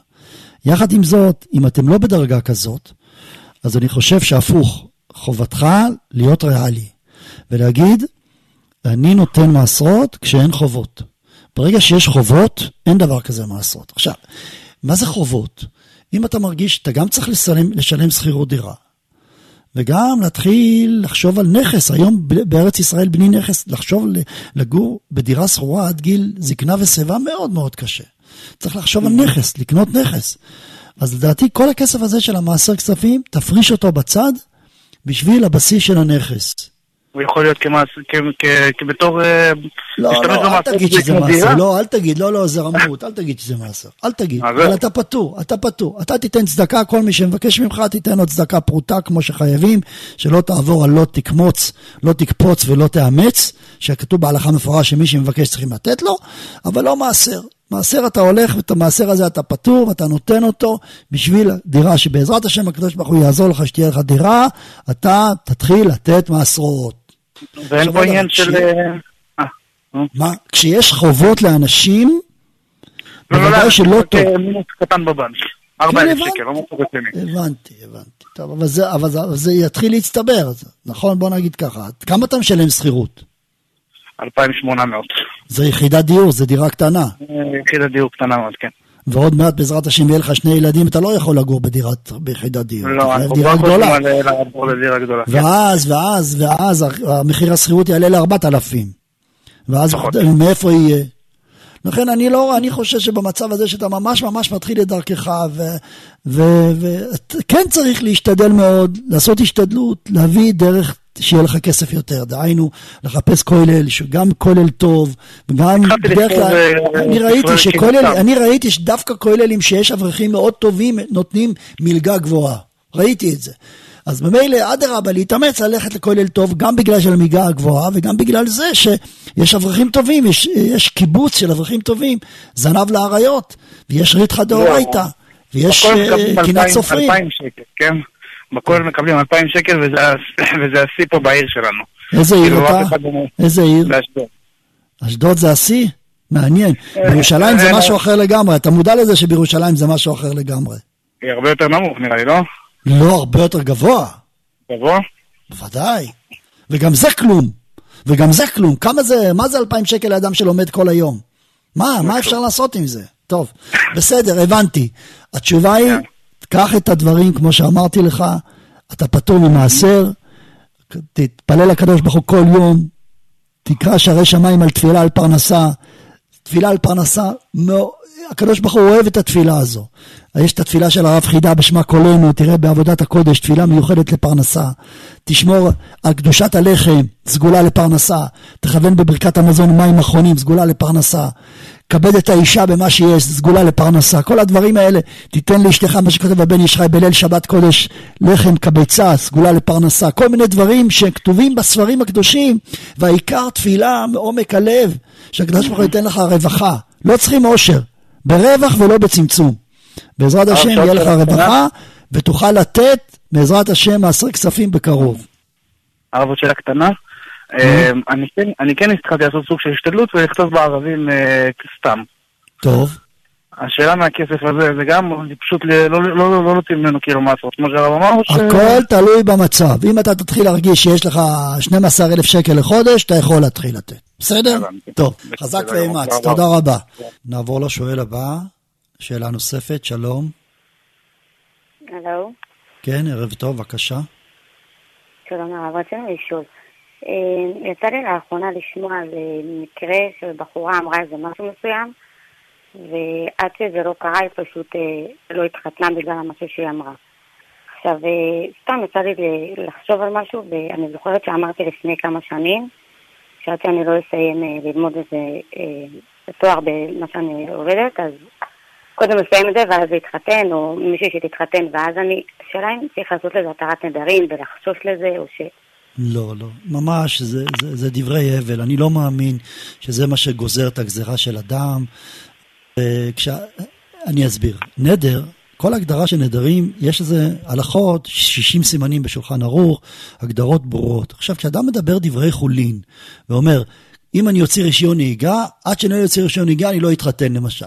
יחד עם זאת, אם אתם לא בדרגה כזאת, אז אני חושב שהפוך, חובתך להיות ריאלי, ולהגיד, אני נותן מעשרות כשאין חובות. ברגע שיש חובות, אין דבר כזה מעשרות. עכשיו, מה זה חובות? אם אתה מרגיש שאתה גם צריך לשלם, לשלם שכירות דירה, וגם להתחיל לחשוב על נכס. היום בארץ ישראל בלי נכס, לחשוב לגור בדירה שכורה עד גיל זקנה ושיבה מאוד מאוד קשה. צריך לחשוב על נכס, לקנות נכס. אז לדעתי כל הכסף הזה של המעשר כספים, תפריש אותו בצד בשביל הבסיס של הנכס. הוא יכול להיות כבתור... אה, לא, לא, אל תגיד שזה מעשר, לא, אל תגיד, לא, לא, זה רמאות, אל תגיד שזה מעשר, אל תגיד, אבל אתה פטור, אתה פטור, אתה תיתן צדקה, כל מי שמבקש ממך, תיתן לו צדקה פרוטה כמו שחייבים, שלא תעבור על לא תקמוץ, לא תקפוץ ולא תאמץ, שכתוב בהלכה מפורש שמי שמבקש צריכים לתת לו, אבל לא מעשר. מעשר אתה הולך, ואת המעשר הזה אתה פטור, ואתה נותן אותו בשביל דירה שבעזרת השם הקדוש ברוך הוא יעזור לך שתהיה לך דירה, אתה תתחיל לתת מעשרות. ואין פה עניין של... אה, אה, מה? כשיש חובות לאנשים, לא, לא, בוודאי לא, שלא טוב. מינוס קטן בבנק. 40,000 כן, שקל, לא משהו רציני. הבנתי, הבנתי. טוב, אבל זה, אבל זה, זה יתחיל להצטבר, נכון? בוא נגיד ככה. כמה אתה משלם שכירות? 2,800. זה יחידת דיור, זה דירה קטנה. יחידת דיור קטנה מאוד, כן. ועוד מעט בעזרת השם יהיה לך שני ילדים, אתה לא יכול לגור בדירת, ביחידת דיור. לא, אנחנו כבר גדולה. לעבור לדירה גדולה. ואז, ואז, ואז המחיר השכירות יעלה ל-4,000. ואז מאיפה יהיה? לכן אני לא, אני חושב שבמצב הזה שאתה ממש ממש מתחיל את דרכך, וכן צריך להשתדל מאוד, לעשות השתדלות, להביא דרך שיהיה לך כסף יותר, דהיינו, לחפש כולל, שגם כולל טוב, וגם בדרך כלל, אה, אני ראיתי שכולל, אני ראיתי שדווקא כוללים שיש אברכים מאוד טובים, נותנים מלגה גבוהה, ראיתי את זה. אז ממילא, אדרבה, להתאמץ ללכת לכולל טוב, גם בגלל של המלגה הגבוהה, וגם בגלל זה שיש אברכים טובים, יש, יש קיבוץ של אברכים טובים, זנב לאריות, ויש ריתחא דאורייתא, ויש אה, קינת סופרים. 2,000 שקל, כן? בכולל מקבלים 2,000 שקל וזה השיא פה בעיר שלנו. איזה עיר כאילו, אתה? איזה עיר? באשדוד. אשדוד זה השיא? מעניין. אה, בירושלים זה אה, משהו אחר לגמרי. אתה מודע לזה שבירושלים זה משהו אחר לגמרי. היא הרבה יותר נמוך נראה לי, לא? לא, הרבה יותר גבוה. גבוה? בוודאי. וגם זה כלום. וגם זה כלום. כמה זה, מה זה 2,000 שקל לאדם שלומד כל היום? מה, מה אפשר לעשות עם זה? טוב, בסדר, הבנתי. התשובה היא, כן. קח את הדברים, כמו שאמרתי לך, אתה פטור ממעשר, תתפלל לקדוש ברוך הוא כל יום, תקרא שערי שמיים על תפילה על פרנסה. תפילה על פרנסה, הקדוש ברוך הוא אוהב את התפילה הזו. יש את התפילה של הרב חידה בשמה קולנו, תראה בעבודת הקודש, תפילה מיוחדת לפרנסה. תשמור על קדושת הלחם, סגולה לפרנסה. תכוון בברכת המזון מים אחרונים, סגולה לפרנסה. כבד את האישה במה שיש, סגולה לפרנסה. כל הדברים האלה, תיתן לאשתך מה שכותב הבן ישחי בליל שבת קודש, לחם כביצה, סגולה לפרנסה. כל מיני דברים שכתובים בספרים הקדושים, והעיקר תפילה מעומק הלב, שהקדוש ברוך הוא ייתן לך רווחה. לא צריכים עושר, ברווח ולא בצמצום. בעזרת השם יהיה לך רווחה, ותוכל לתת, בעזרת השם, מעשר כספים בקרוב. הרב עוד שאלה קטנה. אה, כן, אני כן התחלתי לעשות סוג של השתדלות ולכתוב בערבים אה, סתם. טוב. השאלה מהכסף הזה, זה גם פשוט לא, לא, לא, לא נותנים ממנו כאילו מעשרות, כמו שהרב אמר. הכל תלוי במצב. אם אתה תתחיל להרגיש שיש לך 12,000 שקל לחודש, אתה יכול להתחיל לתת. בסדר? טוב, חזק ואמץ, תודה רבה. נעבור לשואל הבא, שאלה נוספת, שלום. הלו. כן, ערב טוב, בבקשה. שלום הרב, רצינו לשאול. אה, יצא לי לאחרונה לשמוע על אה, מקרה שבחורה אמרה איזה משהו מסוים, ועד שזה לא קרה היא פשוט לא התחתנה בגלל המשהו שהיא אמרה. עכשיו, סתם יצא לי לחשוב על משהו, ואני זוכרת שאמרתי לפני כמה שנים, שעד שאני לא אסיים ללמוד איזה תואר במה שאני עובדת, אז קודם לסיים את זה ואז להתחתן, או מישהי שתתחתן, ואז אני, השאלה אם צריך לעשות לזה התרת נדרים ולחשוש לזה, או ש... לא, לא, ממש, זה, זה, זה דברי הבל. אני לא מאמין שזה מה שגוזר את הגזרה של אדם. כש... אני אסביר. נדר, כל הגדרה של נדרים, יש איזה הלכות, 60 סימנים בשולחן ערוך, הגדרות ברורות. עכשיו, כשאדם מדבר דברי חולין, ואומר, אם אני אוציא רישיון נהיגה, עד שאני לא אוציא רישיון נהיגה, אני לא אתחתן למשל.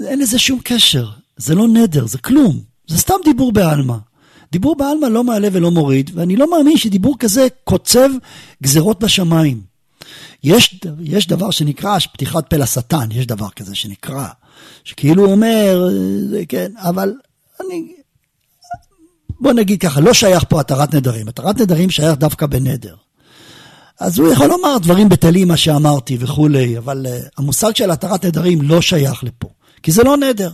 אין לזה שום קשר, זה לא נדר, זה כלום, זה סתם דיבור בעלמא. דיבור בעלמא לא מעלה ולא מוריד, ואני לא מאמין שדיבור כזה קוצב גזרות בשמיים. יש, יש דבר שנקרא פתיחת פה לשטן, יש דבר כזה שנקרא, שכאילו אומר, כן, אבל אני, בוא נגיד ככה, לא שייך פה התרת נדרים, התרת נדרים שייך דווקא בנדר. אז הוא יכול לומר דברים בטלים, מה שאמרתי וכולי, אבל uh, המושג של התרת נדרים לא שייך לפה. כי זה לא נדר.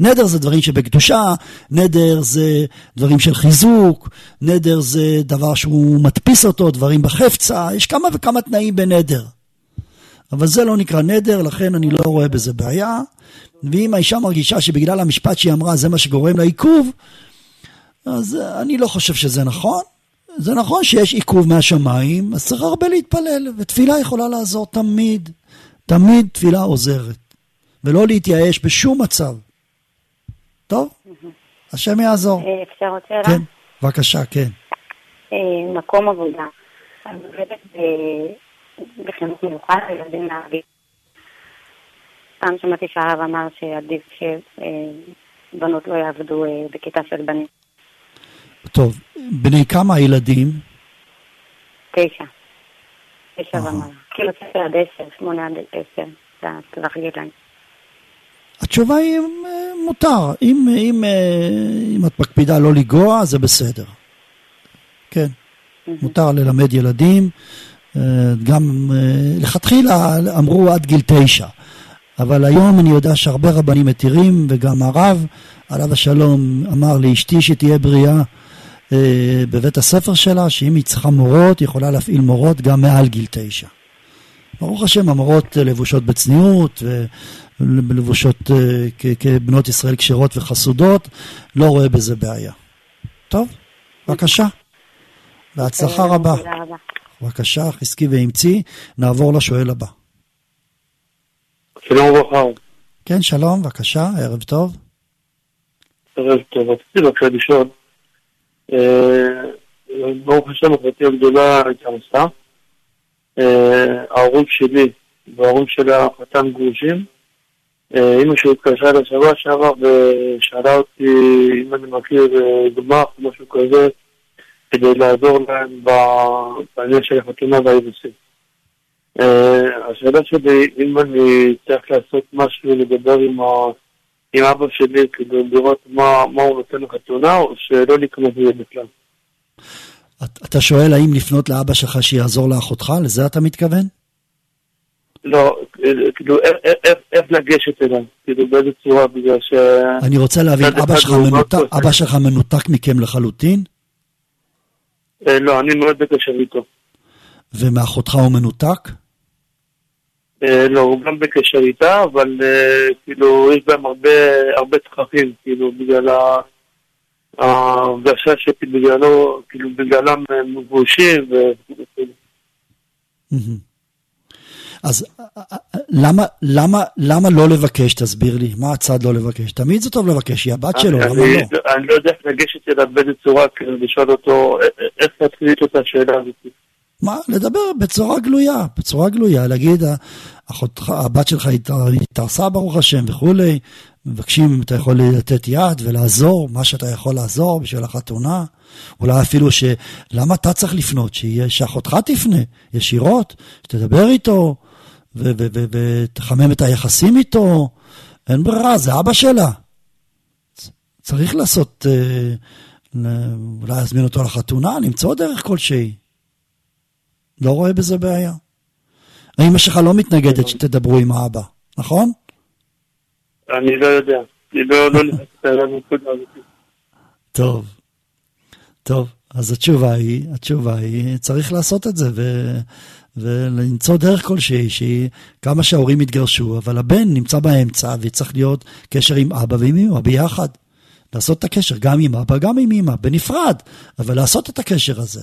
נדר זה דברים שבקדושה, נדר זה דברים של חיזוק, נדר זה דבר שהוא מדפיס אותו, דברים בחפצה, יש כמה וכמה תנאים בנדר. אבל זה לא נקרא נדר, לכן אני לא רואה בזה בעיה. ואם האישה מרגישה שבגלל המשפט שהיא אמרה זה מה שגורם לעיכוב, אז אני לא חושב שזה נכון. זה נכון שיש עיכוב מהשמיים, אז צריך הרבה להתפלל, ותפילה יכולה לעזור תמיד. תמיד תפילה עוזרת. ולא להתייאש בשום מצב. טוב? השם יעזור. אה, אפשר עוד שאלה? כן, בבקשה, כן. אה, מקום עבודה. אני עובדת בחינוך מיוחד לילדים מהערבית. פעם שמעתי שהרב אמר שעדיף שבנות לא יעבדו אה, בכיתה של בנים. טוב, בני כמה ילדים? תשע. תשע ומעלה. כאילו תשע עד עשר, שמונה עד עשר, זה הטווח גילאים. התשובה היא אה, מותר. אם, אם, אה, אם את מקפידה לא לנגוע, זה בסדר. כן, מותר ללמד ילדים. גם לכתחילה אמרו עד גיל תשע. אבל היום אני יודע שהרבה רבנים מתירים, וגם הרב, עליו השלום, אמר לאשתי שתהיה בריאה בבית הספר שלה, שאם היא צריכה מורות, היא יכולה להפעיל מורות גם מעל גיל תשע. ברוך השם, המורות לבושות בצניעות, לבושות אה, כבנות ישראל כשרות וחסודות, לא רואה בזה בעיה. טוב, בבקשה. בהצלחה רבה. בבקשה, חזקי ואמצי. נעבור לשואל הבא. שלום וברכה. כן, שלום, בבקשה, ערב טוב. ערב טוב, רציתי בבקשה לשאול. אה, ברוך השם, אחותי הגדולה הייתה עושה. אה, ההורים שלי וההורים של החתן גרושים. אה, אמא שלי התקשרה לשבוע שעבר ושאלה אותי אם אני מכיר אה, גמ"ח או משהו כזה כדי לעזור להם בעניין של החתונה והאירוסים. השאלה שלי, אם אני צריך לעשות משהו לדבר עם, ה... עם אבא שלי כדי לראות מה, מה הוא נותן לחתונה או שלא להיכנס לזה בכלל. אתה שואל האם לפנות לאבא שלך שיעזור לאחותך? לזה אתה מתכוון? לא, כאילו, איך לגשת אליו? כאילו, באיזה צורה? בגלל ש... אני רוצה להבין, אבא שלך מנותק, אבא שלך מנותק מכם לחלוטין? אה, לא, אני מאוד בקשר איתו. ומאחותך הוא מנותק? אה, לא, הוא גם בקשר איתה, אבל אה, כאילו, יש בהם הרבה תככים, כאילו, בגלל ההרגשה שבגללו, כאילו, בגללם הם מבושים וכאילו. אז למה, למה, למה לא לבקש, תסביר לי, מה הצד לא לבקש? תמיד זה טוב לבקש, היא הבת שלו, למה לא? אני לא יודע איך לגשת אליו באיזה צורה, כדי לשאול אותו, איך להתחיל את השאלה הזאת. מה, לדבר בצורה גלויה, בצורה גלויה, להגיד, אחותך, הבת שלך התארסה ברוך השם וכולי, מבקשים אם אתה יכול לתת יד ולעזור, מה שאתה יכול לעזור בשביל החתונה. אולי אפילו ש... למה אתה צריך לפנות? שיה, שאחותך תפנה ישירות, שתדבר איתו, ותחמם את היחסים איתו. אין ברירה, זה אבא שלה. צריך לעשות, אה, אולי להזמין אותו לחתונה, למצוא דרך כלשהי. לא רואה בזה בעיה. האמא שלך לא מתנגדת שתדברו עם האבא, נכון? אני לא יודע. אני לא, לא נכנסת הזאת. טוב, טוב, אז התשובה היא, התשובה היא, צריך לעשות את זה ו, ולמצוא דרך כלשהי, שהיא כמה שההורים יתגרשו, אבל הבן נמצא באמצע וצריך להיות קשר עם אבא ועם אמא ביחד. לעשות את הקשר גם עם אבא, גם עם אמא, בנפרד, אבל לעשות את הקשר הזה.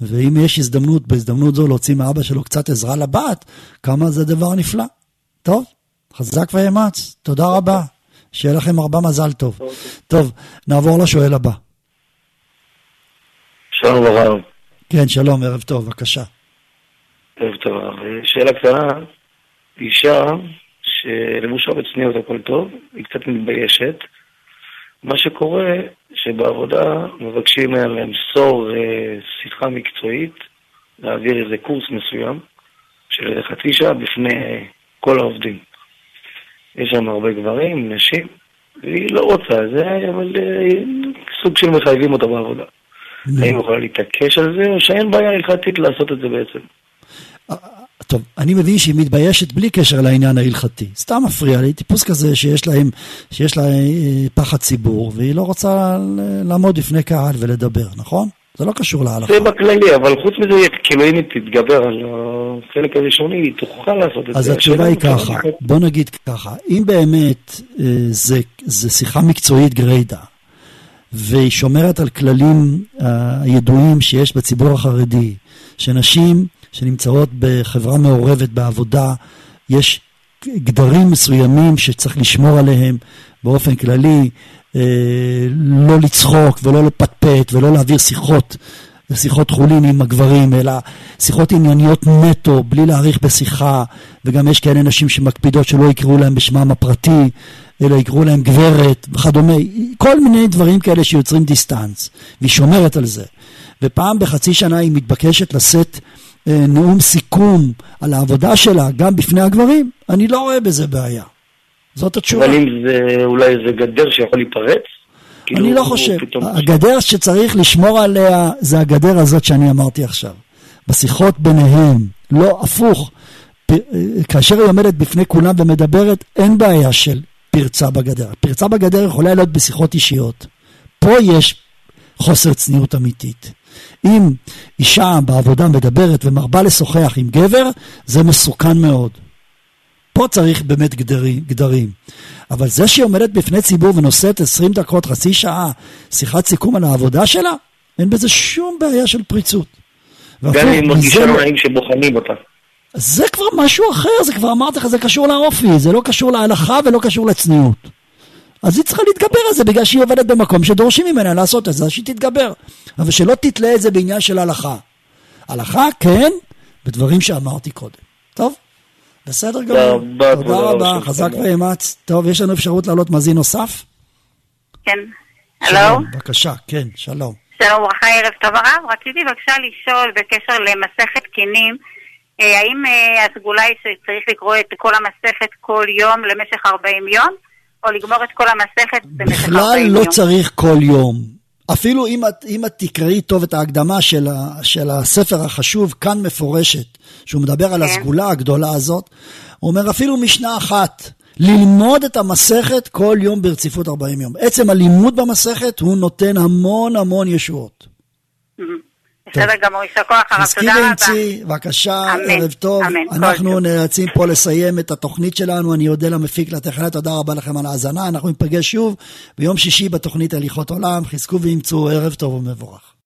ואם יש הזדמנות, בהזדמנות זו להוציא מאבא שלו קצת עזרה לבת, כמה זה דבר נפלא. טוב, חזק ואמץ, תודה רבה. שיהיה לכם הרבה מזל טוב. טוב, נעבור לשואל הבא. שלום הרב. כן, שלום, ערב טוב, בבקשה. ערב טוב. שאלה קטנה, אישה שלבושה בצניעות הכל טוב, היא קצת מתביישת. מה שקורה, שבעבודה מבקשים ממנה למסור אה, שיחה מקצועית, להעביר איזה קורס מסוים, של איזה חצי שעה בפני כל העובדים. יש שם הרבה גברים, נשים, והיא לא רוצה את זה, אבל אה, סוג של מחייבים אותה בעבודה. האם היא יכולה להתעקש על זה, או שאין בעיה הלכתית לעשות את זה בעצם? טוב, אני מבין שהיא מתביישת בלי קשר לעניין ההלכתי. סתם מפריע לי, טיפוס כזה שיש להם, שיש לה אה, פחד ציבור, והיא לא רוצה לעמוד בפני קהל ולדבר, נכון? זה לא קשור להלכה. זה בכללי, אבל חוץ מזה, כאילו אם היא תתגבר על החלק הראשוני, היא תוכל לעשות את אז זה. אז התשובה היא ככה, בוא נגיד ככה, אם באמת אה, זה, זה שיחה מקצועית גריידא, והיא שומרת על כללים הידועים שיש בציבור החרדי, שנשים שנמצאות בחברה מעורבת בעבודה, יש גדרים מסוימים שצריך לשמור עליהם באופן כללי, אה, לא לצחוק ולא לפטפט ולא להעביר שיחות, שיחות חולין עם הגברים, אלא שיחות ענייניות נטו, בלי להאריך בשיחה, וגם יש כאלה נשים שמקפידות שלא יקראו להם בשמם הפרטי, אלא יקראו להם גברת וכדומה, כל מיני דברים כאלה שיוצרים דיסטנס, והיא שומרת על זה. ופעם בחצי שנה היא מתבקשת לשאת נאום סיכום על העבודה שלה, גם בפני הגברים, אני לא רואה בזה בעיה. זאת התשובה. אבל אם זה אולי איזה גדר שיכול להיפרץ? כאילו אני לא חושב. הגדר שצריך לשמור עליה זה הגדר הזאת שאני אמרתי עכשיו. בשיחות ביניהם, לא הפוך. אה, כאשר היא עומדת בפני כולם ומדברת, אין בעיה של פרצה בגדר. פרצה בגדר יכולה להיות בשיחות אישיות. פה יש חוסר צניעות אמיתית. אם אישה בעבודה מדברת ומרבה לשוחח עם גבר, זה מסוכן מאוד. פה צריך באמת גדרים, גדרים. אבל זה שהיא עומדת בפני ציבור ונושאת 20 דקות, חצי שעה, שיחת סיכום על העבודה שלה, אין בזה שום בעיה של פריצות. גם אם מרגישה לא נעים שבוחנים אותה. זה כבר משהו אחר, זה כבר אמרתי לך, זה קשור לאופי, זה לא קשור להלכה ולא קשור לצניעות. אז היא צריכה להתגבר על זה בגלל שהיא עובדת במקום שדורשים ממנה לעשות את זה, אז שהיא תתגבר. אבל שלא תתלה את זה בעניין של הלכה. הלכה, כן, בדברים שאמרתי קודם. טוב? בסדר גמור. תודה רבה, חזק ואמץ. טוב, יש לנו אפשרות להעלות מאזין נוסף? כן. הלו? בבקשה, כן, שלום. שלום וברכה, ערב טוב הרב. רציתי בבקשה לשאול בקשר למסכת קינים, אה, האם אה, הסגולה היא שצריך לקרוא את כל המסכת כל יום למשך 40 יום? או לגמור את כל המסכת במשך 40 בכלל יום. לא צריך כל יום. אפילו אם את, אם את תקראי טוב את ההקדמה של, ה, של הספר החשוב, כאן מפורשת, שהוא מדבר על כן. הסגולה הגדולה הזאת, הוא אומר אפילו משנה אחת, ללמוד את המסכת כל יום ברציפות 40 יום. עצם הלימוד במסכת הוא נותן המון המון ישועות. Mm-hmm. בסדר גמור, יישר כוח הרב, תודה רבה. חזקי בבקשה, ערב טוב. אנחנו נאלצים פה לסיים את התוכנית שלנו, אני אודה למפיק לתכנית, תודה רבה לכם על ההאזנה. אנחנו ניפגש שוב ביום שישי בתוכנית הליכות עולם, חזקו ואמצו, ערב טוב ומבורך.